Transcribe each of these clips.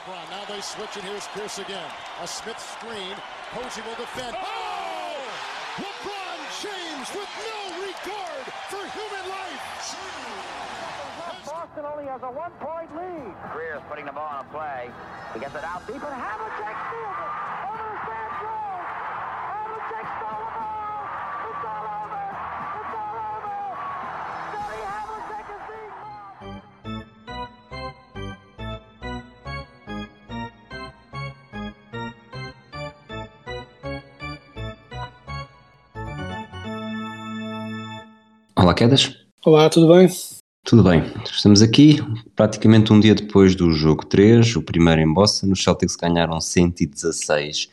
LeBron. Now they switch, and here's Pierce again. A Smith screen. Posey will defend. Oh! oh! LeBron James with no regard for human life. Boston only has a one-point lead. Greer's putting the ball on a play. He gets it out deep. But Havlicek steals it. Over the Sam Jones. Havlicek stole Olá, Quedas. Olá, tudo bem? Tudo bem. Estamos aqui praticamente um dia depois do jogo 3, o primeiro em Boston. Os Celtics ganharam 116-100.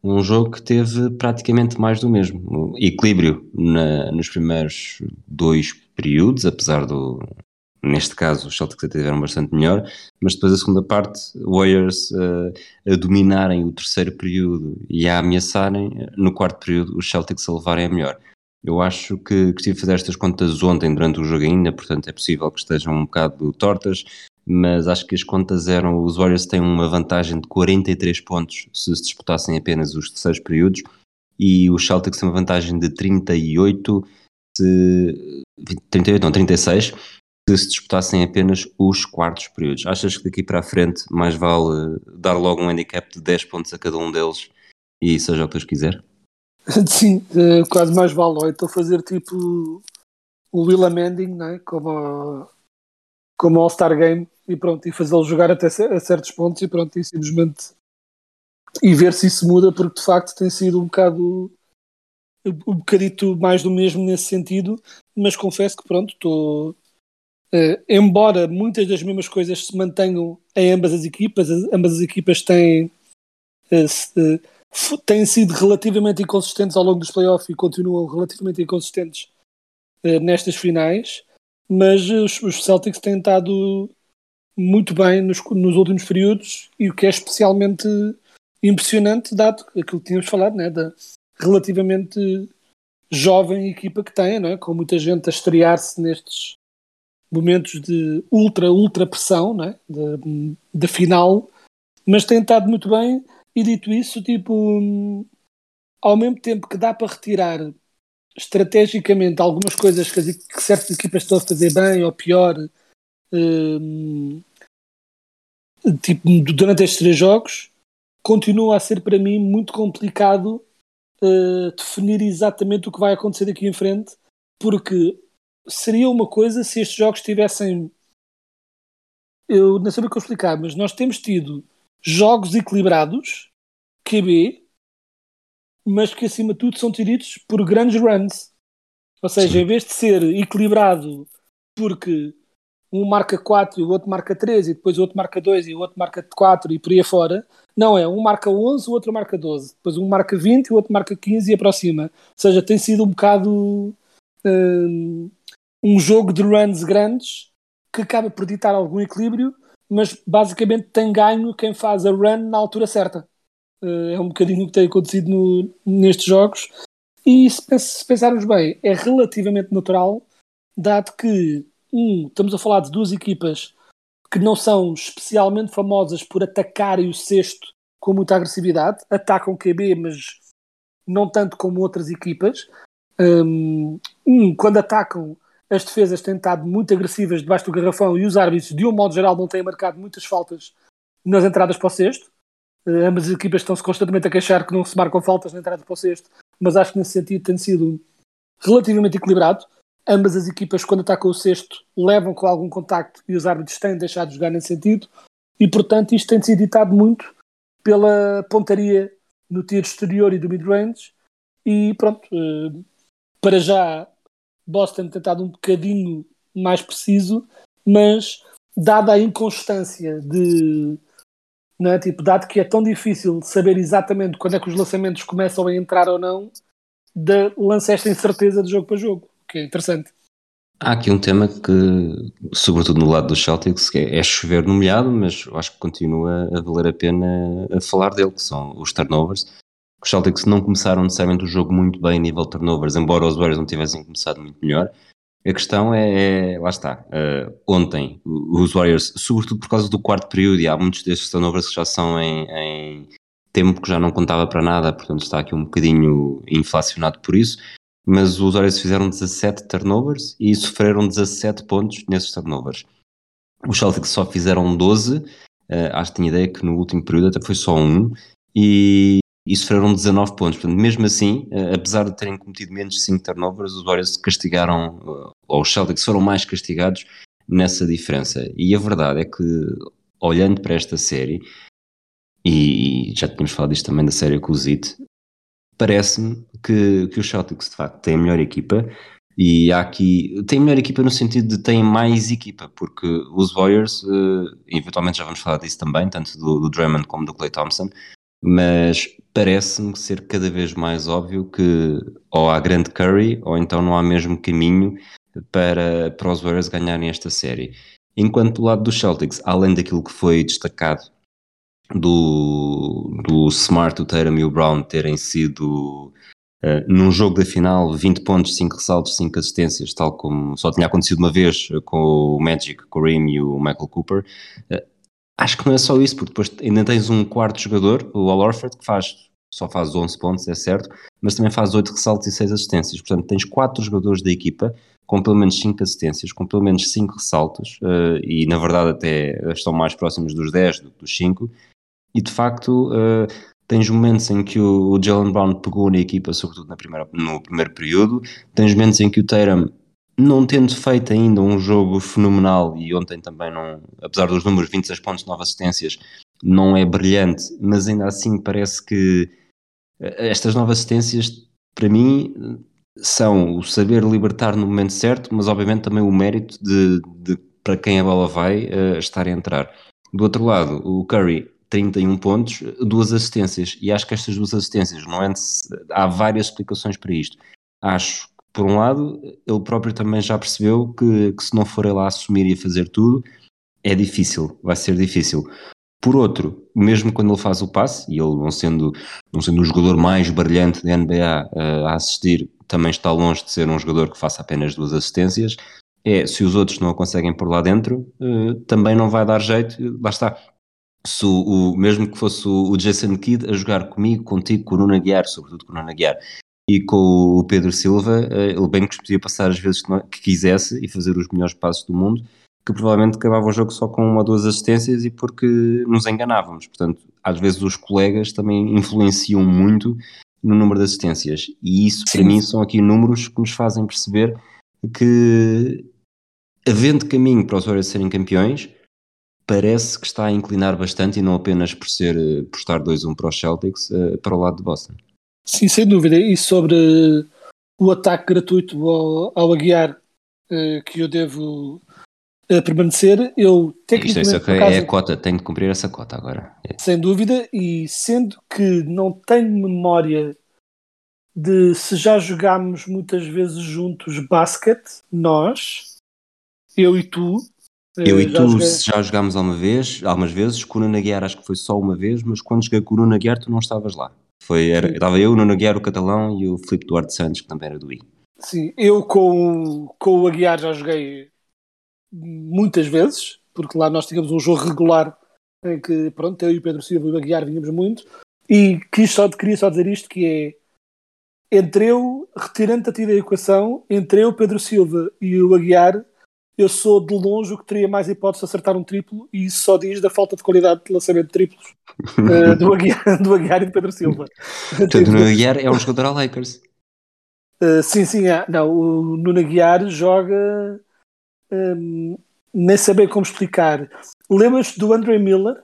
Um jogo que teve praticamente mais do mesmo. Equilíbrio na- nos primeiros dois períodos, apesar do. Neste caso, os Celtics até tiveram bastante melhor, mas depois a segunda parte, Warriors eh, a dominarem o terceiro período e a ameaçarem, no quarto período, os Celtics a levarem a melhor. Eu acho que, que estive a fazer estas contas ontem durante o jogo ainda, portanto é possível que estejam um bocado tortas, mas acho que as contas eram, os Warriors têm uma vantagem de 43 pontos se se disputassem apenas os terceiros períodos e os Celtics têm uma vantagem de 38, se, 38 não, 36 se se disputassem apenas os quartos períodos. Achas que daqui para a frente mais vale dar logo um handicap de 10 pontos a cada um deles e seja o que Deus quiser? Sim, eh, quase mais vale, ou então fazer tipo o Will Amending, né? como, a- como All-Star Game, e pronto, e fazê-lo jogar até a certos pontos e pronto, e simplesmente e ver se isso muda, porque de facto tem sido um bocado um bocadito mais do mesmo nesse sentido, mas confesso que pronto, estou eh, embora muitas das mesmas coisas se mantenham em ambas as equipas, as- ambas as equipas têm eh, têm sido relativamente inconsistentes ao longo dos playoffs e continuam relativamente inconsistentes eh, nestas finais, mas eh, os, os Celtics têm estado muito bem nos, nos últimos períodos e o que é especialmente impressionante, dado aquilo que tínhamos falado, né, da relativamente jovem equipa que tem, não é? com muita gente a estrear-se nestes momentos de ultra, ultra pressão não é? da, da final, mas tem estado muito bem e dito isso, tipo, ao mesmo tempo que dá para retirar estrategicamente algumas coisas que, que certas equipas estão a fazer bem ou pior, hum, tipo, durante estes três jogos, continua a ser para mim muito complicado eh, definir exatamente o que vai acontecer daqui em frente, porque seria uma coisa se estes jogos tivessem. Eu não sei o que eu explicar, mas nós temos tido jogos equilibrados, QB, mas que acima de tudo são tiridos por grandes runs. Ou seja, Sim. em vez de ser equilibrado porque um marca 4 e o outro marca 3 e depois o outro marca 2 e o outro marca 4 e por aí afora, não é, um marca 11, o outro marca 12, depois um marca 20 e o outro marca 15 e aproxima. Ou seja, tem sido um bocado hum, um jogo de runs grandes que acaba por ditar algum equilíbrio, mas basicamente tem ganho quem faz a run na altura certa. Eh, é um bocadinho o que tem acontecido no- nestes jogos. E se, se pensarmos bem, é relativamente natural, dado que, um, estamos a falar de duas equipas que não são especialmente famosas por atacarem o sexto com muita agressividade, atacam QB, mas não tanto como outras equipas. Um, quando atacam, as defesas têm estado muito agressivas debaixo do garrafão e os árbitros, de um modo geral, não têm marcado muitas faltas nas entradas para o sexto. Uh, ambas as equipas estão-se constantemente a queixar que não se marcam faltas na entrada para o sexto, mas acho que nesse sentido tem sido relativamente equilibrado. Ambas as equipas, quando atacam o sexto, levam com algum contacto e os árbitros têm deixado de jogar nesse sentido. E, portanto, isto tem sido ditado muito pela pontaria no tiro exterior e do mid-range. E pronto, eh, para já, Boston tem estado um bocadinho mais preciso, mas dada a inconstância de. Não é? tipo, dado que é tão difícil saber exatamente quando é que os lançamentos começam a entrar ou não, da, lança esta incerteza de jogo para jogo, que é interessante. Há aqui um tema que, sobretudo no lado dos Celtics, é, é chover no molhado, mas eu acho que continua a valer a pena a falar dele, que são os turnovers. Os Celtics não começaram necessariamente o jogo muito bem a nível de turnovers, embora os Warriors não tivessem começado muito melhor. A questão é, é lá está, uh, ontem os Warriors, sobretudo por causa do quarto período, e há muitos destes turnovers que já são em, em tempo que já não contava para nada, portanto está aqui um bocadinho inflacionado por isso, mas os Warriors fizeram 17 turnovers e sofreram 17 pontos nesses turnovers. Os Celtics só fizeram 12, uh, acho que tinha ideia que no último período até foi só um, e, e sofreram 19 pontos. Portanto, mesmo assim, uh, apesar de terem cometido menos de 5 turnovers, os Warriors castigaram, uh, ou os Celtics foram mais castigados nessa diferença. E a verdade é que, olhando para esta série, e já tínhamos falado disto também da série com o Zit, parece-me que, que os Celtics de facto têm a melhor equipa e há aqui, tem melhor equipa no sentido de tem mais equipa, porque os Warriors, uh, eventualmente já vamos falar disso também, tanto do, do Drummond como do Clay Thompson, mas parece-me ser cada vez mais óbvio que ou há grande Curry ou então não há mesmo caminho para, para os Warriors ganharem esta série. Enquanto do lado dos Celtics, além daquilo que foi destacado do, do Smart, o Tatum e o Brown terem sido uh, num jogo da final 20 pontos, 5 ressaltos, 5 assistências, tal como só tinha acontecido uma vez com o Magic, com o Reem e o Michael Cooper. Uh, acho que não é só isso, porque depois ainda tens um quarto jogador, o Al Orford, que faz, só faz 11 pontos, é certo, mas também faz 8 ressaltos e 6 assistências. Portanto, tens 4 jogadores da equipa com pelo menos 5 assistências, com pelo menos 5 ressaltos, uh, e na verdade até estão mais próximos dos 10 do que dos 5, e de facto uh, tens momentos em que o Jalen Brown pegou na equipa, sobretudo na primeira, no primeiro período, tens momentos em que o Tatum não tendo feito ainda um jogo fenomenal e ontem também não, apesar dos números 26 pontos, 9 assistências, não é brilhante, mas ainda assim parece que eh, estas novas assistências para mim são o saber libertar no momento certo, mas obviamente também o mérito de, de para quem a bola vai uh, estar a entrar. Do outro lado, o Curry 31 pontos, duas assistências. E acho que estas duas assistências, não é, há várias explicações para isto. Acho por um lado, ele próprio também já percebeu que, que se não for ele a assumir e a fazer tudo, é difícil, vai ser difícil. Por outro, mesmo quando ele faz o passe, e ele não sendo, não sendo o jogador mais brilhante da NBA uh, a assistir, também está longe de ser um jogador que faça apenas duas assistências, é, se os outros não a conseguem por lá dentro, uh, também não vai dar jeito, lá está, se o, o, mesmo que fosse o, o, Jason Kidd a jogar comigo, contigo, com o Nuno Aguiar, sobretudo com o Nuno Aguiar, e com o Pedro Silva, eh, ele bem que podia passar as vezes que, quisesse e fazer os melhores passos do mundo, que provavelmente acabava o jogo só com uma ou duas assistências e porque nos enganávamos. Portanto, às vezes os colegas também influenciam muito no número de assistências. E isso, para Sim. mim, são aqui números que nos fazem perceber que, havendo caminho para os Warriors serem campeões, parece que está a inclinar bastante e não apenas por ser eh, por estar 2-1 para os Celtics eh, para o lado de Boston. Sim, sem dúvida. E sobre o ataque gratuito ao, ao Aguiar eh, que eu devo permanecer, eu tecnicamente... Isto é, é a cota, tenho de cumprir essa cota agora. É. Sem dúvida, e sendo que não tenho memória de se já jogámos muitas vezes juntos basquete, nós, eu e tu, eu e tu joguei... já jogámos alguma vez, algumas vezes, Nuno Aguiar acho que foi só uma vez, mas quando joguei com o Nuno Aguiar tu não estavas lá. Foi, era, estava eu, o Nuno Aguiar, o Catalão e o Filipe Duarte Santos, que também era do I. Sim, eu com, com o Aguiar já joguei muitas vezes, porque lá nós tínhamos um jogo regular em que, pronto, eu e o Pedro Silva e o Aguiar vínhamos muito, e quis só, queria só dizer isto, que é, entre eu, retirando a ti da equação, entre eu, Pedro Silva e o Aguiar, eu sou de longe o que teria mais hipótese de acertar um triplo e isso só diz da falta de qualidade de lançamento de triplos uh, do, Aguiar, do Aguiar e do Pedro Silva. Portanto, o Nuno Aguiar é um jogador ao Lakers. Uh, sim, sim, é. não, o Nuno Aguiar joga um, nem saber como explicar. Lembras do Andre Miller?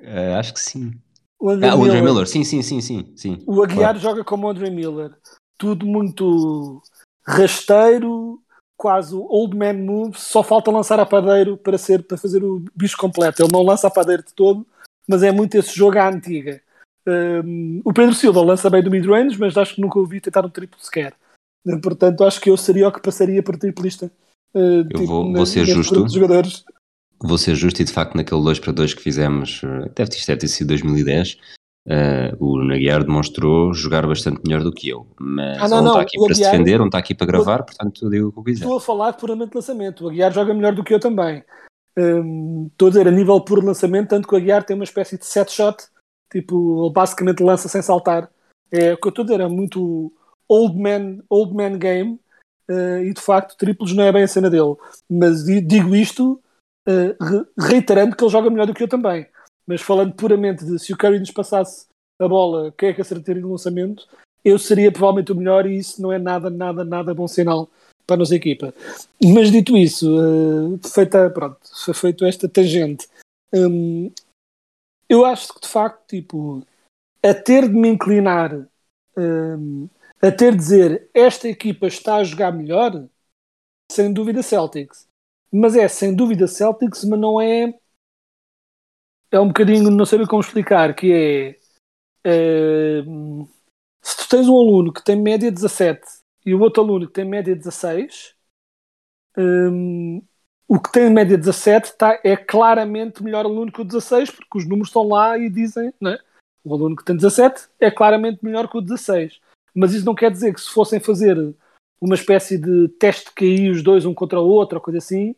Uh, acho que sim. O Andre, ah, Miller, o Andre Miller, sim, sim, sim, sim, sim. O Aguiar claro. joga como o Andre Miller. Tudo muito rasteiro, quase o old man move, só falta lançar a padeiro para, ser, para fazer o bicho completo. Ele não lança a padeiro de todo, mas é muito esse jogo à antiga. Um, o Pedro Silva lança bem do mid-range, mas acho que nunca ouvi tentar um triplo sequer. Portanto, acho que eu seria o que passaria por triplista. Uh, eu tipo, vou, vou ser justo. Jogadores. Vou ser justo e de facto naquele 2 para 2 que fizemos, eh, deve, isto deve ter sido 2010, Uh, o Naguiar demonstrou jogar bastante melhor do que eu, mas Ah, não, ele não está aqui o para se Aguiar- defender, não está aqui para gravar, portanto digo o que eu quiser. Estou a falar puramente de lançamento. O Aguiar joga melhor do que eu também. Hum, Estou a dizer, a nível puro lançamento, tanto que o Aguiar tem uma espécie de set shot, tipo, ele basicamente lança sem saltar. É o que eu estou a dizer, é muito old man, old man game eh, e de facto triplos não é bem a cena dele. Mas di- digo isto re- reiterando que ele joga melhor do que eu também. Mas falando puramente de se o Curry nos passasse a bola, quem é que acertaria no lançamento, eu seria provavelmente o melhor e isso não é nada, nada, nada bom sinal para a nossa equipa. Mas dito isso, eh, feita, pronto, foi feito esta tangente, hum, eu acho que de facto, tipo, a ter de me inclinar, hum, a ter de dizer esta equipa está a jogar melhor, sem dúvida Celtics. Mas é sem dúvida Celtics, mas não é. É um bocadinho, não sei bem como explicar, que é. eh, se tu tens um aluno que tem média 17 e o outro aluno que tem média 16, hum, o que tem média 17 tá, é claramente melhor aluno que o 16, porque os números estão lá e dizem, né? O aluno que tem 17 é claramente melhor que o 16. Mas isso não quer dizer que se fossem fazer uma espécie de teste de QI os dois um contra o outro, ou coisa assim,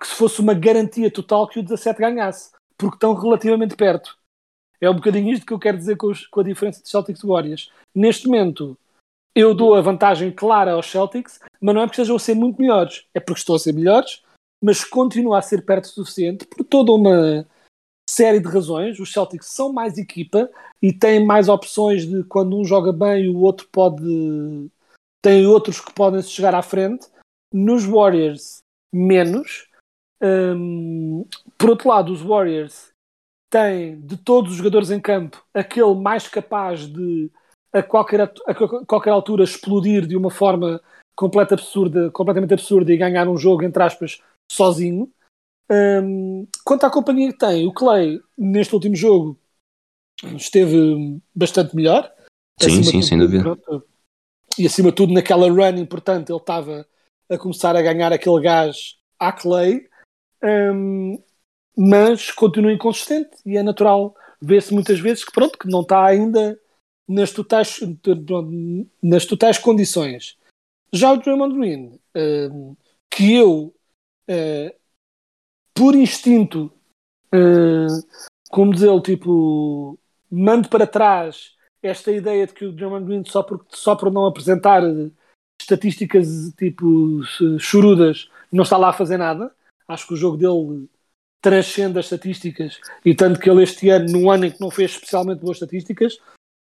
que se fosse uma garantia total que o 17 ganhasse, porque estão relativamente perto. É um bocadinho isto que eu quero dizer com, os- com a diferença de Celtics e Warriors. Neste momento, eu dou a vantagem clara aos Celtics, mas não é porque estejam a ser muito melhores, é porque estão a ser melhores, mas continua a ser perto o suficiente por toda uma série de razões. Os Celtics são mais equipa e têm mais opções de quando um joga bem, o outro pode. Tem outros que podem se chegar à frente. Nos Warriors, menos. Hum, por outro lado, os Warriors têm, de todos os jogadores em campo, aquele mais capaz de, a qualquer, a qual- qualquer altura, explodir de uma forma completa absurda, completamente absurda e ganhar um jogo, entre aspas, sozinho. Hum, quanto à companhia que tem, o Clay, neste último jogo, esteve bastante melhor. Sim, sim, tudo, sem dúvida. e acima de tudo, naquela run importante, ele estava a começar a ganhar aquele gás à Clay. Hum, mas continua inconsistente e é natural ver-se muitas vezes que pronto que não está ainda nas totais, nas totais condições. Já o Draymond Green, hum, que eu, eh, por instinto, eh, como dizer, tipo, mando para trás esta ideia de que o Draymond Green, só por, só por não apresentar eh, estatísticas tipo eh, chorudas, não está lá a fazer nada. Acho que o jogo dele transcende as estatísticas e tanto que ele este ano, num ano em que não fez especialmente boas estatísticas,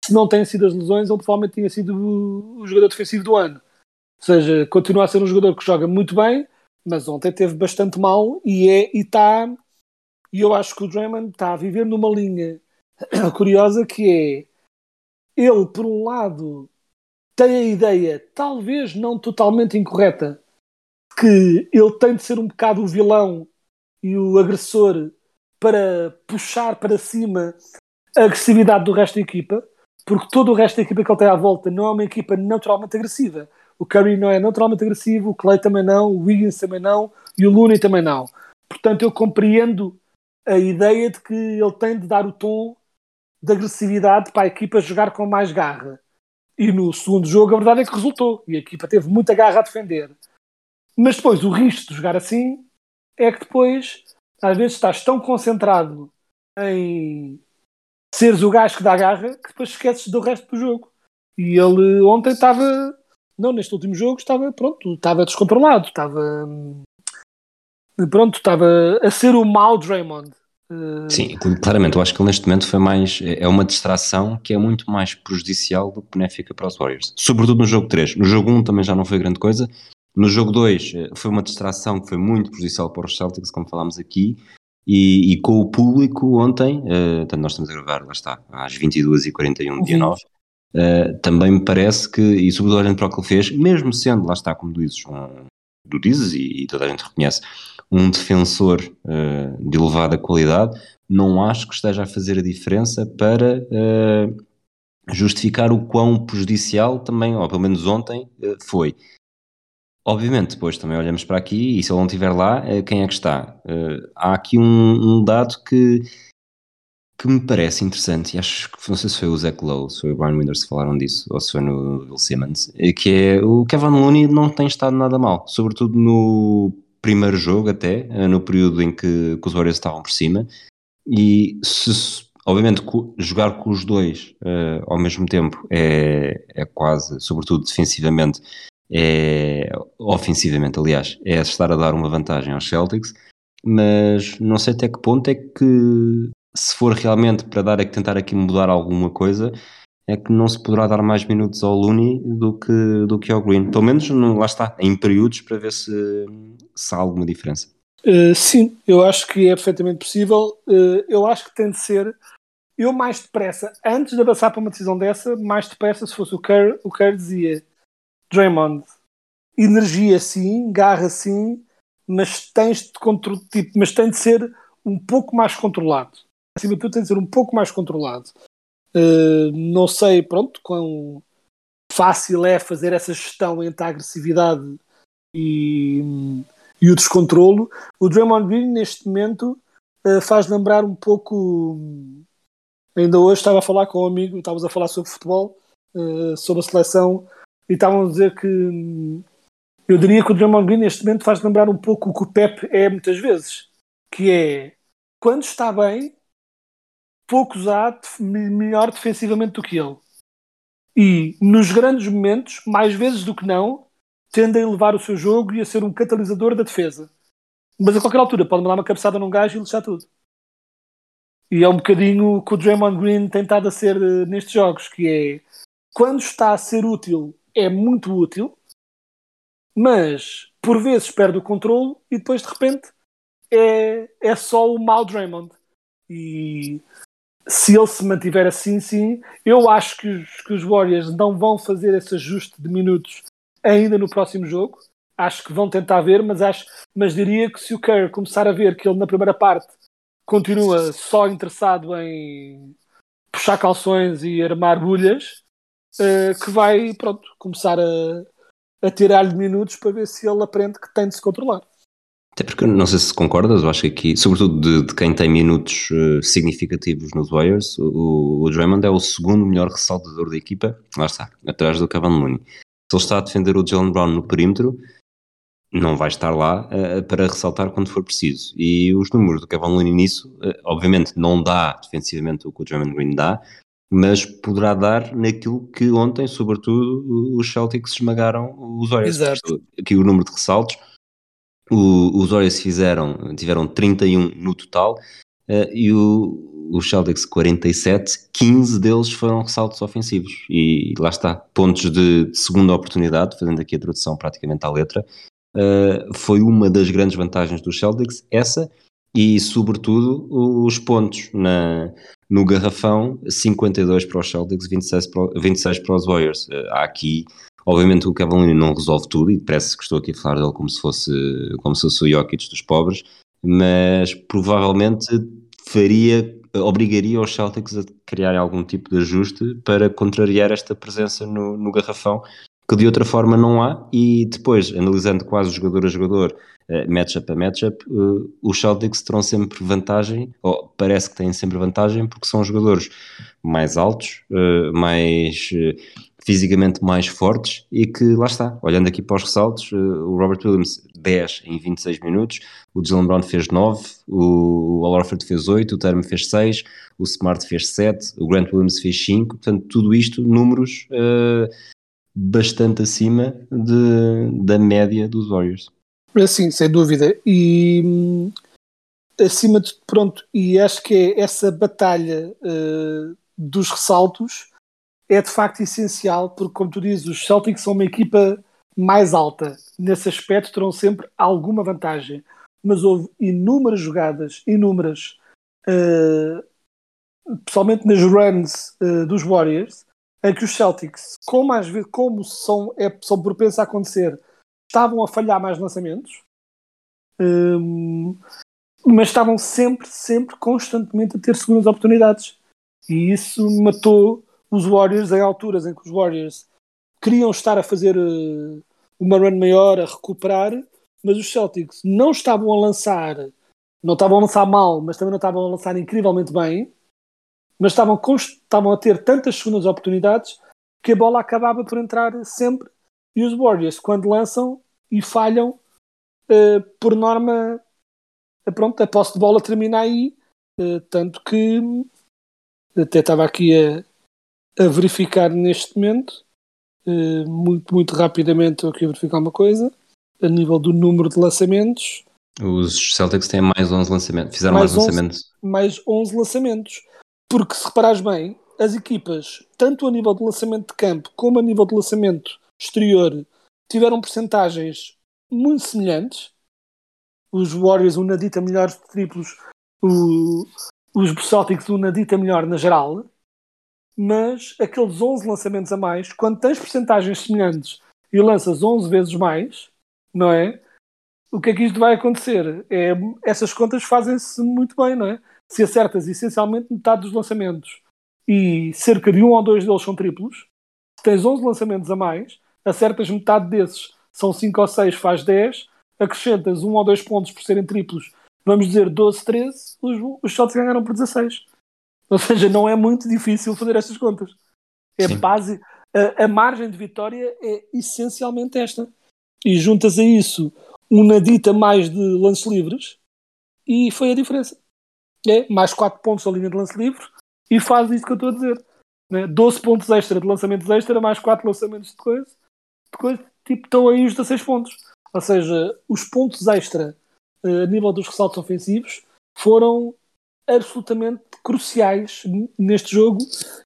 se não tenham sido as lesões, ele provavelmente tinha sido o jogador defensivo do ano. Ou seja, continua a ser um jogador que joga muito bem, mas ontem teve bastante mal e é e está e eu acho que o Draymond está a viver numa linha curiosa que é ele, por um lado, tem a ideia, talvez não totalmente incorreta, que ele tem de ser um bocado o vilão e o agressor para puxar para cima a agressividade do resto da equipa, porque todo o resto da equipa que ele tem à volta não é uma equipa naturalmente agressiva. O Curry não é naturalmente agressivo, o Clay também não, o Wiggins também não e o Looney também não. Portanto, eu compreendo a ideia de que ele tem de dar o tom de agressividade para a equipa jogar com mais garra. E no segundo jogo, a verdade é que resultou. E a equipa teve muita garra a defender. Mas depois, o risco de jogar assim é que depois, às vezes, estás tão concentrado em seres o gajo que dá garra que depois esqueces do resto do jogo. E ele ontem estava, não, neste último jogo, estava, pronto, estava descontrolado, estava, hum, pronto, estava a ser o mau Draymond. Eh, Sim, claramente, eu acho que ele neste momento foi mais. É uma distração que é muito mais prejudicial do que benéfica para os Warriors. Sobretudo no jogo 3. No jogo 1 também já não foi grande coisa. No jogo 2 eh, foi uma distração que foi muito prejudicial para os Celtics, como falámos aqui. E, e com o público ontem, eh, portanto, nós estamos a gravar, lá está, às 22h41, dia Uhum. 9. eh, também me parece que, e sobretudo olhando para o que ele fez, mesmo sendo, lá está, como dizes, um, tu dizes e, e toda a gente reconhece, um defensor eh, de elevada qualidade, não acho que esteja a fazer a diferença para eh, justificar o quão prejudicial também, ou pelo menos ontem, eh, foi. Obviamente, depois também olhamos para aqui e se ele não estiver lá, eh, quem é que está? Eh, há aqui um, um dado que que me parece interessante, e acho que não sei se foi o Zach Lowe, se foi o Brian Winders que falaram disso, ou se foi no Bill Simmons, é que é o Kevin Looney não tem estado nada mal, sobretudo no primeiro jogo até, eh, no período em que, que os Warriors estavam por cima, e se, obviamente jogar com os dois uh, ao mesmo tempo é, é quase, sobretudo defensivamente, é ofensivamente, aliás, é estar a dar uma vantagem aos Celtics, mas não sei até que ponto é que se for realmente para dar, é que tentar aqui mudar alguma coisa, é que não se poderá dar mais minutos ao Looney do que, do que ao Green. Pelo menos, lá está, em períodos para ver se, se há alguma diferença. Uh, sim, eu acho que é perfeitamente possível. Uh, eu acho que tem de ser. Eu mais depressa, antes de avançar para uma decisão dessa, mais depressa, se fosse o Kerr, o Kerr dizia Draymond, energia sim, garra sim, mas tens de, tipo, mas tem de ser um pouco mais controlado acima de tudo tem de ser um pouco mais controlado. Uh, não sei, pronto, quão fácil é fazer essa gestão entre a agressividade e, e o descontrolo. O Draymond Green, neste momento, uh, faz lembrar um pouco. Ainda hoje estava a falar com um amigo, estávamos a falar sobre futebol, uh, sobre a seleção, e estavam a dizer que eu diria que o Draymond Green, neste momento, faz lembrar um pouco o que o Pep é muitas vezes, que é quando está bem, poucos há melhor defensivamente do que ele. E nos grandes momentos, mais vezes do que não, tende a elevar o seu jogo e a ser um catalisador da defesa. Mas a qualquer altura pode mandar uma cabeçada num gajo e lixar tudo. E é um bocadinho que o Draymond Green tem estado a ser uh, nestes jogos, que é quando está a ser útil, é muito útil, mas por vezes perde o controle e depois de repente é, é só o mau Draymond. E se ele se mantiver assim, sim, eu acho que os, que os Warriors não vão fazer esse ajuste de minutos ainda no próximo jogo. Acho que vão tentar ver, mas acho, mas diria que se o Kerr começar a ver que ele na primeira parte continua só interessado em puxar calções e armar bulhas, uh, que vai pronto, começar a, a tirar-lhe minutos para ver se ele aprende que tem de se controlar. Até porque não sei se concordas, eu acho que aqui, sobretudo de, de quem tem minutos uh, significativos nos Warriors, o, o Draymond é o segundo melhor ressaltador da equipa, lá está, atrás do Kevin Looney. Se ele está a defender o Jalen Brown no perímetro, não vai estar lá uh, para ressaltar quando for preciso. E os números do Kevin Looney nisso, uh, obviamente não dá defensivamente o que o Draymond Green dá, mas poderá dar naquilo que ontem, sobretudo, os Celtics esmagaram os Warriors. Exato. Aqui o número de ressaltos o, os Warriors fizeram, tiveram 31 no total uh, e o, os Celtics 47, 15 deles foram ressaltos ofensivos. E lá está, pontos de, de segunda oportunidade, fazendo aqui a tradução praticamente à letra, uh, foi uma das grandes vantagens dos Celtics, essa e sobretudo os pontos na, no garrafão, 52 para os Celtics, 26 para, 26 para os Warriors. Uh, há aqui Obviamente o Cavallini não resolve tudo e parece que estou aqui a falar dele como se fosse, como se fosse o Jokic dos pobres, mas provavelmente faria, obrigaria os Celtics a criar algum tipo de ajuste para contrariar esta presença no, no garrafão que de outra forma não há, e depois, analisando quase jogador a jogador, matchup a matchup, uh, os Celtics terão sempre vantagem, ou parece que têm sempre vantagem, porque são jogadores mais altos, uh, mais fisicamente mais fortes e que lá está, olhando aqui para os ressaltos, uh, o Robert Williams 10 em 26 minutos, o Jalen Brown fez 9, o Al Horford fez 8, o Term fez 6, o Smart fez 7, o Grant Williams fez 5, portanto tudo isto números uh, bastante acima de, da média dos Warriors. Sim, sem dúvida. E hum, acima de pronto, e acho que é essa batalha uh, dos ressaltos é de facto essencial, porque, como tu dizes, os Celtics são uma equipa mais alta. Nesse aspecto, terão sempre alguma vantagem. Mas houve inúmeras jogadas, inúmeras, uh, nas runs uh, dos Warriors, em que os Celtics, como, às vezes, como são, é, são propensos a acontecer, estavam a falhar mais lançamentos, um, ehm, mas estavam sempre, sempre, constantemente a ter segundas oportunidades. E isso matou os Warriors em alturas em que os Warriors queriam estar a fazer uh, uma run maior, a recuperar, mas os Celtics não estavam a lançar, não estavam a lançar mal, mas também não estavam a lançar incrivelmente bem, mas estavam, estavam a ter tantas segundas oportunidades que a bola acabava por entrar sempre. E os Warriors, quando lançam e falham, eh, por norma, eh, pronto, a posse de bola termina aí. Eh, tanto que até estava aqui a, a verificar neste momento, eh, muito, muito rapidamente, estou aqui a verificar uma coisa, a nível do número de lançamentos. Os Celtics têm mais 11 lançamentos. Fizeram Mais mais, 11. lançamentos. mais 11 lançamentos. Porque se reparares bem, as equipas, tanto a nível de lançamento de campo como a nível de lançamento exterior, tiveram percentagens muito semelhantes. Os Warriors, uma dita melhor de triplos, o- os Celtics, uma dita melhor na geral. Mas aqueles 11 lançamentos a mais, quando tens percentagens semelhantes e lanças 11 vezes mais, não é? O que é que isto vai acontecer? É, essas contas fazem-se muito bem, não é? se acertas essencialmente metade dos lançamentos e cerca de um ou dois deles são triplos, tens 11 lançamentos a mais, acertas metade desses, são 5 ou 6, faz 10, acrescentas um ou dois pontos por serem triplos, vamos dizer 12, 13, os, os Celtics ganharam por 16. Ou seja, não é muito difícil fazer estas contas. É Sim. base, a, a margem de vitória é essencialmente esta. E juntas a isso uma dita mais de lances livres e foi a diferença é, mais 4 pontos da linha de lance livre e faz isso que eu estou a dizer. Né? 12 pontos extra de lançamentos extra, mais 4 lançamentos de coisa, tipo, estão aí os 16 pontos. Ou seja, os pontos extra eh, a nível dos ressaltos ofensivos foram absolutamente cruciais neste jogo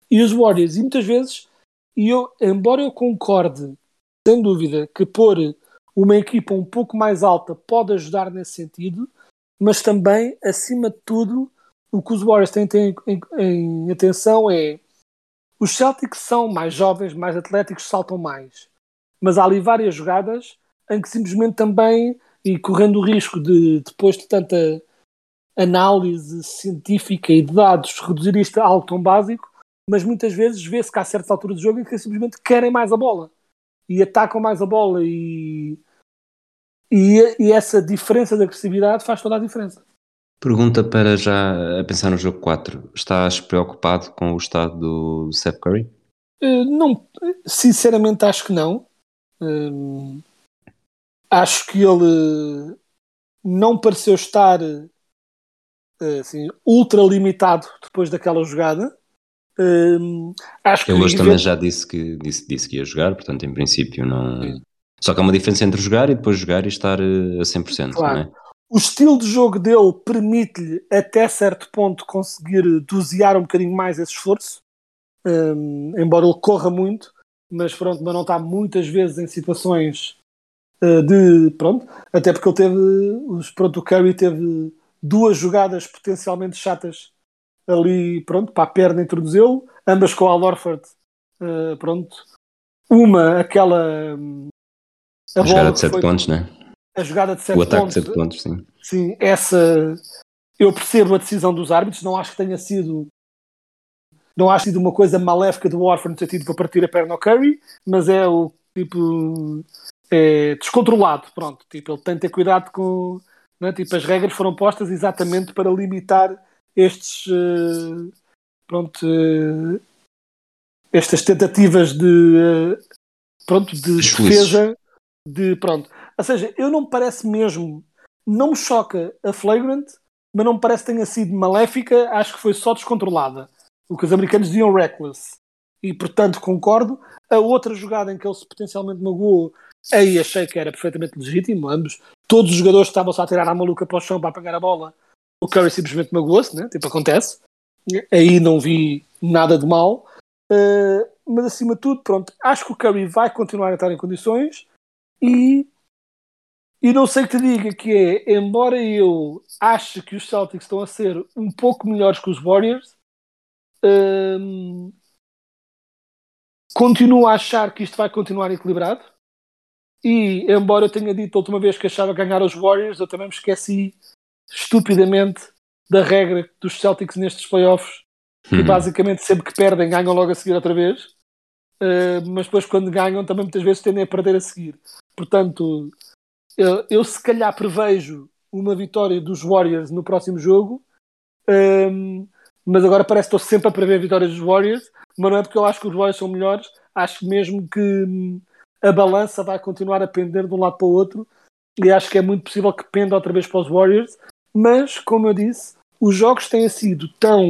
e os Warriors, e muitas vezes, e eu, embora eu concorde, sem dúvida, que pôr uma equipa um pouco mais alta pode ajudar nesse sentido, mas também, acima de tudo, o que os Warriors têm, têm em, em atenção é os Celtics são mais jovens, mais atléticos, saltam mais. Mas há ali várias jogadas em que simplesmente também, e correndo o risco de, depois de tanta análise científica e de dados, reduzir isto a algo tão básico, mas muitas vezes vê-se que há certas alturas do jogo em que simplesmente querem mais a bola. E atacam mais a bola e, e, e essa diferença de agressividade faz toda a diferença. Pergunta para já a pensar no jogo 4. Estás preocupado com o estado do Seth Curry? Eh, Não, sinceramente acho que não. Hum, acho que ele não pareceu estar eh, assim, ultra limitado depois daquela jogada. Hum, acho que Ele hoje também já disse que, disse, disse que ia jogar, portanto, em princípio, não. Sim. Só que há uma diferença entre jogar e depois jogar e estar eh, a 100%, Claro. não é? o estilo de jogo dele permite-lhe até certo ponto conseguir dosear um bocadinho mais esse esforço, Hum, embora ele corra muito, mas pronto, mas não está muitas vezes em situações eh, de pronto, até porque ele teve os, pronto, o Curry teve duas jogadas potencialmente chatas ali, pronto, para a perna introduzi-lo, ambas com o Al eh, pronto, uma aquela hum, A jogada bola de que 7 foi- pontos, não é? a jogada de 7 O ataque pontos, de 7 pontos, sim. Sim, essa eu percebo a decisão dos árbitros, não acho que tenha sido não acho sido uma coisa maléfica do Warford no sentido para partir a perna ao Curry, mas é o tipo é, descontrolado, pronto, tipo, ele tem de ter cuidado com né, tipo, as regras foram postas exatamente para limitar estes eh, pronto eh, estas tentativas de eh, pronto, de defesa de pronto. Ou seja, eu não me parece mesmo, não me choca a flagrant, mas não me parece que tenha sido maléfica, acho que foi só descontrolada. O que os americanos diziam reckless. E portanto concordo. A outra jogada em que ele se potencialmente magoou, aí achei que era perfeitamente legítimo, ambos. Todos os jogadores estavam-se a tirar a maluca para o chão para apanhar a bola. O Curry simplesmente magoou-se, né? tipo acontece. Aí não vi nada de mal. Uh, mas acima de tudo, pronto, acho que o Curry vai continuar a estar em condições e, e não sei que te diga que é, embora eu ache que os Celtics estão a ser um pouco melhores que os Warriors, hum, continuo a achar que isto vai continuar equilibrado. E embora eu tenha dito a última vez que achava ganhar os Warriors, eu também me esqueci estupidamente da regra dos Celtics nestes playoffs que Uhum. basicamente sempre que perdem ganham logo a seguir outra vez Uh, mas depois quando ganham também muitas vezes tendem a perder a seguir portanto eu, eu se calhar prevejo uma vitória dos Warriors no próximo jogo um, mas agora parece que estou sempre a prever vitórias dos Warriors, mas não é porque eu acho que os Warriors são melhores, acho mesmo que hum, a balança vai continuar a pender de um lado para o outro e acho que é muito possível que penda outra vez para os Warriors, mas como eu disse, os jogos têm sido tão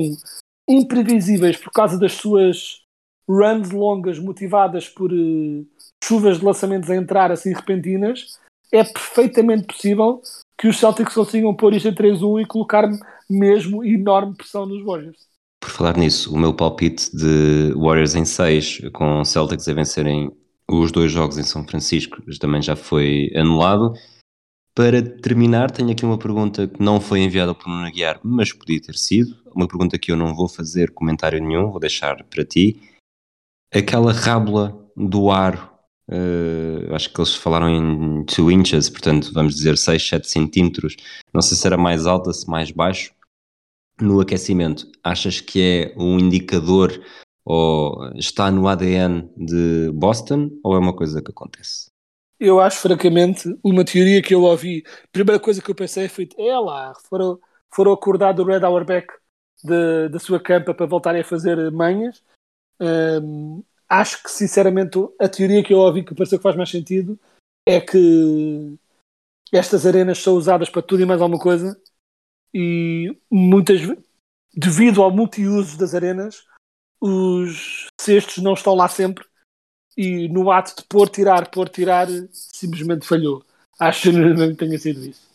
imprevisíveis por causa das suas runs longas motivadas por uh, chuvas de lançamentos a entrar assim repentinas, é perfeitamente possível que os Celtics consigam pôr isto em 3-1 e colocar mesmo enorme pressão nos Warriors. Por falar nisso, o meu palpite de Warriors em 6, com Celtics a vencerem os dois jogos em São Francisco, também já foi anulado. Para terminar, tenho aqui uma pergunta que não foi enviada por Nuno mas podia ter sido. Uma pergunta que eu não vou fazer comentário nenhum, vou deixar para ti. Aquela rábula do aro, uh, acho que eles falaram em 2 inches, portanto vamos dizer 6, 7 centímetros. Não sei se era mais alta, se mais baixo. No aquecimento, achas que é um indicador ou está no ADN de Boston ou é uma coisa que acontece? Eu acho, francamente, uma teoria que eu ouvi. A primeira coisa que eu pensei foi: é lá, foram, foram acordar do Red Auerbach da sua campa para voltarem a fazer manhas. Um, acho que, sinceramente, a teoria que eu ouvi que pareceu que faz mais sentido é que estas arenas são usadas para tudo e mais alguma coisa e muitas devido ao multiuso das arenas os cestos não estão lá sempre e no ato de pôr, tirar, pôr, tirar, simplesmente falhou. Acho genuinamente que tenha sido isso.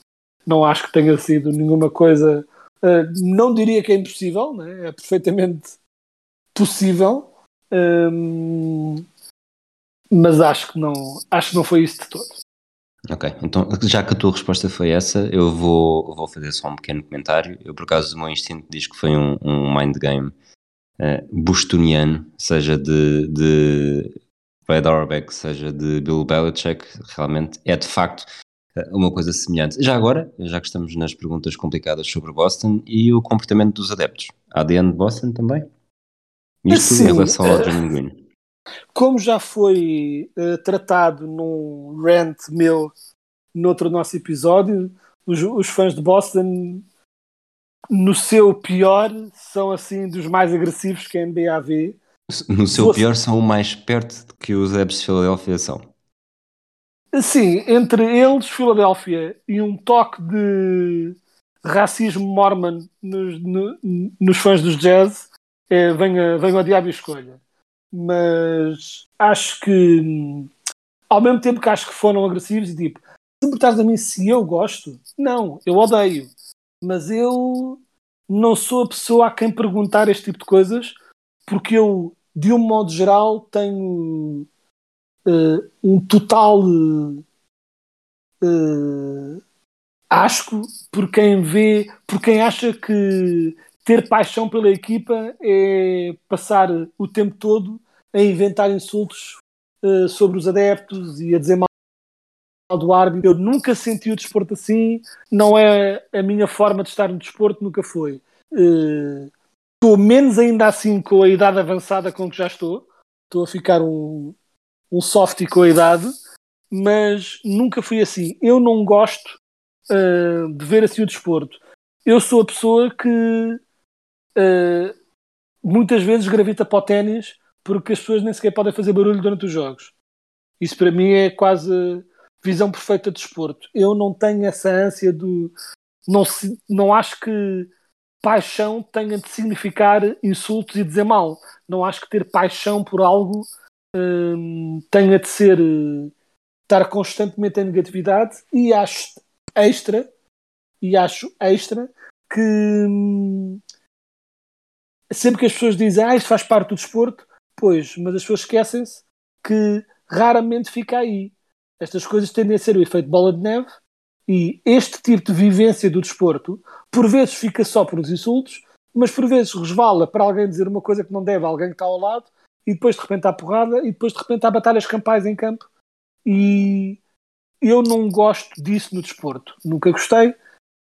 Não acho que tenha sido nenhuma coisa. Uh, não diria que é impossível, né? é perfeitamente possível, um, mas acho que não, acho que não foi isso de todo. Ok, então já que a tua resposta foi essa, eu vou, vou fazer só um pequeno comentário. Eu, por acaso, o meu instinto diz que foi um, um mind game uh, bostoniano, seja de, de Red Auerbach, seja de Bill Belichick, realmente é de facto eh, uma coisa semelhante. Já agora, já que estamos nas perguntas complicadas sobre Boston e o comportamento dos adeptos, ADN de Boston também? Isto Sim, em relação ao Draymond Green. Como já foi uh, tratado num rant meu noutro nosso episódio, os, os fãs de Boston no seu pior são assim dos mais agressivos que a NBA vê no seu pior, são o mais perto que os adeptos de Filadélfia são. Sim, entre eles, Filadélfia, e um toque de racismo mormon nos, no, nos fãs dos jazz, é, venha, venha ao diabo e escolha. Mas acho que, ao mesmo tempo que acho que foram agressivos, e tipo, se importares a mim se eu gosto, não, eu odeio. Mas eu não sou a pessoa a quem perguntar este tipo de coisas, porque eu, de um modo geral, tenho uh, um total uh, asco por quem vê, por quem acha que ter paixão pela equipa é passar o tempo todo a inventar insultos uh, sobre os adeptos e a dizer mal do árbitro. Eu nunca senti o desporto assim, não é a minha forma de estar no desporto, nunca foi. Uh, Estou menos ainda assim com a idade avançada com que já estou. Estou a ficar um, um soft com a idade, mas nunca fui assim. Eu não gosto uh, de ver assim o desporto. Eu sou a pessoa que uh, muitas vezes gravita para o ténis porque as pessoas nem sequer podem fazer barulho durante os jogos. Isso para mim é quase visão perfeita de desporto. Eu não tenho essa ânsia do. Não, não acho que paixão tenha de significar insultos e dizer mal. Não acho que ter paixão por algo hum, tenha de ser estar constantemente em negatividade e acho extra e acho extra que hum, sempre que as pessoas dizem ah, isto faz parte do desporto, pois, mas as pessoas esquecem-se que raramente fica aí. Estas coisas tendem a ser o efeito bola de neve e este tipo de vivência do desporto, por vezes fica só por uns insultos, mas por vezes resvala para alguém dizer uma coisa que não deve a alguém que está ao lado, e depois de repente há porrada, e depois de repente há batalhas campais em campo. E eu não gosto disso no desporto. Nunca gostei,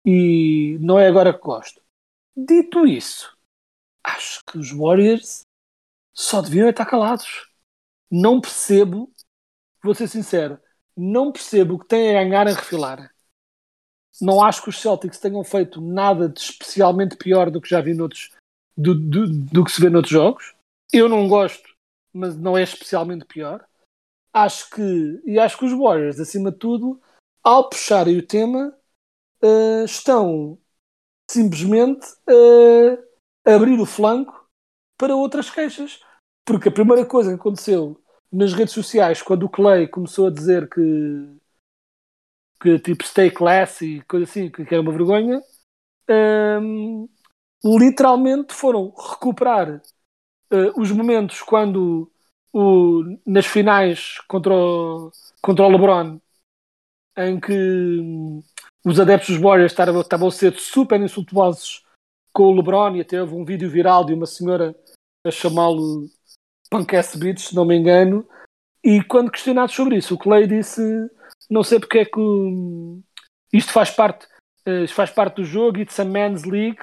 e não é agora que gosto. Dito isso, acho que os Warriors só deviam estar calados. Não percebo, vou ser sincero, não percebo o que têm a ganhar a refilar. Não acho que os Celtics tenham feito nada de especialmente pior do que já vi noutros do, do, do que se vê noutros jogos. Eu não gosto, mas não é especialmente pior. Acho que, e acho que os Warriors, acima de tudo, ao puxarem o tema, uh, estão simplesmente a abrir o flanco para outras queixas. Porque a primeira coisa que aconteceu nas redes sociais, quando o Clay começou a dizer que, que tipo stay classy, coisa assim, que era uma vergonha, um, literalmente foram recuperar uh, os momentos quando o, nas finais contra o, contra o LeBron, em que um, os adeptos dos Warriors estavam, estavam a ser super insultuosos com o LeBron e até houve um vídeo viral de uma senhora a chamá-lo Punk Ass Bitch, se não me engano. E quando questionado sobre isso, o Clay disse: Não sei porque é que isto faz parte, uh, faz parte do jogo, it's a man's league.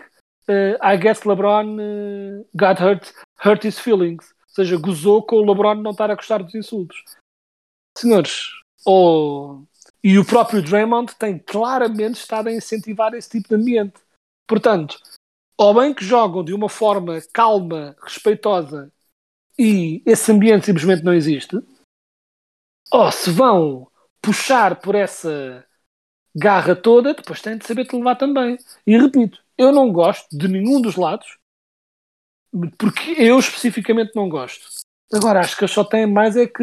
Uh, I guess LeBron uh, got hurt, hurt his feelings. Ou seja, gozou com o LeBron não estar a gostar dos insultos. Senhores, oh, e o próprio Draymond tem claramente estado a incentivar esse tipo de ambiente. Portanto, ou bem que jogam de uma forma calma, respeitosa e esse ambiente simplesmente não existe, ou se vão puxar por essa garra toda, depois têm de saber te levar também. E repito, eu não gosto de nenhum dos lados, porque eu especificamente não gosto. Agora, acho que eles só têm mais é que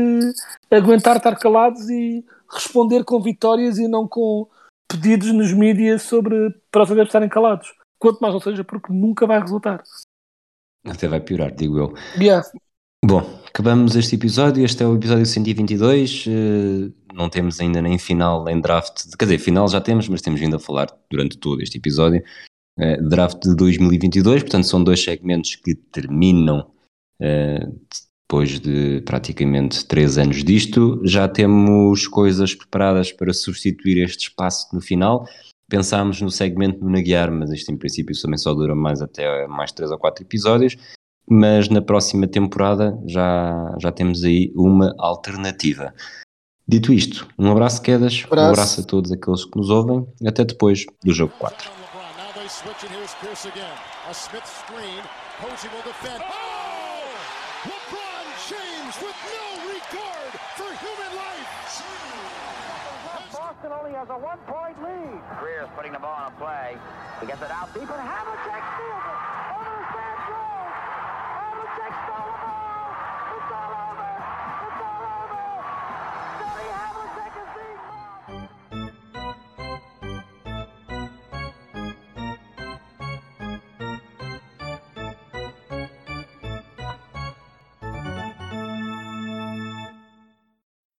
aguentar estar calados e responder com vitórias e não com pedidos nos mídias sobre para os adeptos estarem calados. Quanto mais não seja, porque nunca vai resultar. Até vai piorar, digo eu. Yeah. Bom, acabamos este episódio. Este é o episódio 122. Uh, não temos ainda nem final nem draft. Quer dizer, final já temos, mas temos vindo a falar durante todo este episódio. Uh, draft de 2022, portanto, são dois segmentos que terminam uh, depois de praticamente três anos disto. Já temos coisas preparadas para substituir este espaço no final pensámos no segmento do Naguiar, mas isto em princípio também só dura mais até mais 3 ou 4 episódios. Mas na próxima temporada já, já temos aí uma alternativa. Dito isto, um abraço, Quedas, Abraço. um abraço a todos aqueles que nos ouvem. Até depois do jogo 4. Now they switch Only has a one-point lead. Greer's putting the ball on a play. He gets it out deep, and Havlicek steals it.